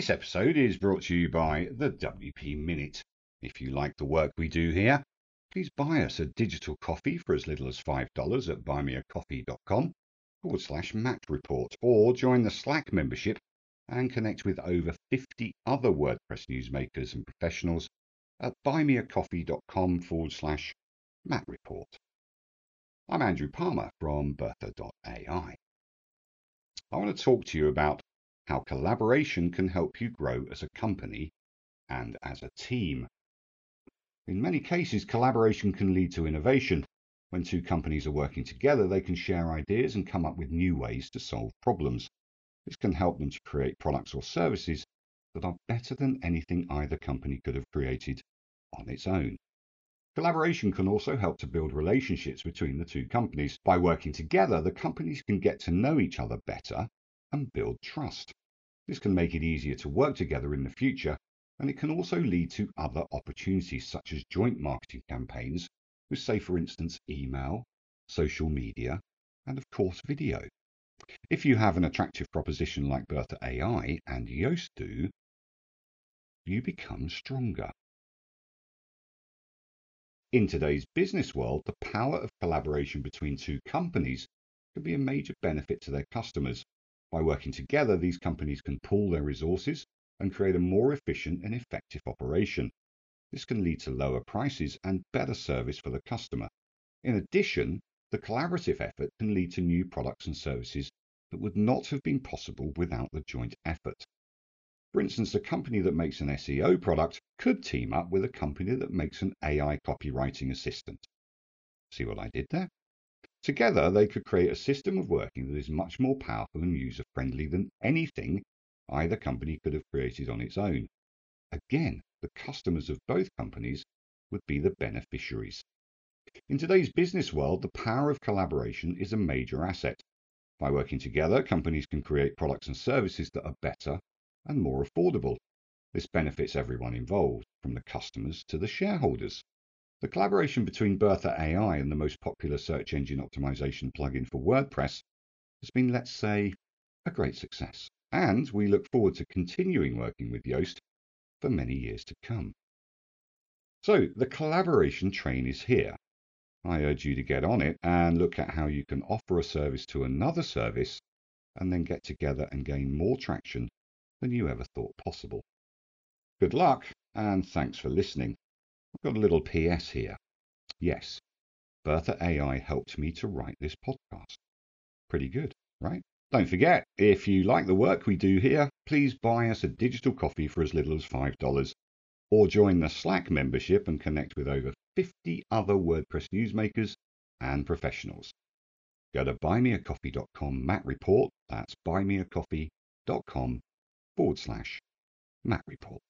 This episode is brought to you by the WP Minute. If you like the work we do here, please buy us a digital coffee for as little as $5 at buymeacoffee.com forward slash Matt Report or join the Slack membership and connect with over 50 other WordPress newsmakers and professionals at buymeacoffee.com forward slash Matt Report. I'm Andrew Palmer from Bertha.ai. I want to talk to you about how collaboration can help you grow as a company and as a team. In many cases, collaboration can lead to innovation. When two companies are working together, they can share ideas and come up with new ways to solve problems. This can help them to create products or services that are better than anything either company could have created on its own. Collaboration can also help to build relationships between the two companies. By working together, the companies can get to know each other better and build trust. This can make it easier to work together in the future, and it can also lead to other opportunities such as joint marketing campaigns with, say, for instance, email, social media, and of course, video. If you have an attractive proposition like Bertha AI and Yoast do, you become stronger. In today's business world, the power of collaboration between two companies can be a major benefit to their customers. By working together, these companies can pool their resources and create a more efficient and effective operation. This can lead to lower prices and better service for the customer. In addition, the collaborative effort can lead to new products and services that would not have been possible without the joint effort. For instance, a company that makes an SEO product could team up with a company that makes an AI copywriting assistant. See what I did there? Together, they could create a system of working that is much more powerful and user friendly than anything either company could have created on its own. Again, the customers of both companies would be the beneficiaries. In today's business world, the power of collaboration is a major asset. By working together, companies can create products and services that are better and more affordable. This benefits everyone involved, from the customers to the shareholders. The collaboration between Bertha AI and the most popular search engine optimization plugin for WordPress has been, let's say, a great success. And we look forward to continuing working with Yoast for many years to come. So the collaboration train is here. I urge you to get on it and look at how you can offer a service to another service and then get together and gain more traction than you ever thought possible. Good luck, and thanks for listening. I've got a little PS here. Yes, Bertha AI helped me to write this podcast. Pretty good, right? Don't forget, if you like the work we do here, please buy us a digital coffee for as little as $5 or join the Slack membership and connect with over 50 other WordPress newsmakers and professionals. Go to buymeacoffee.com Matt Report, that's buymeacoffee.com forward slash Matt Report.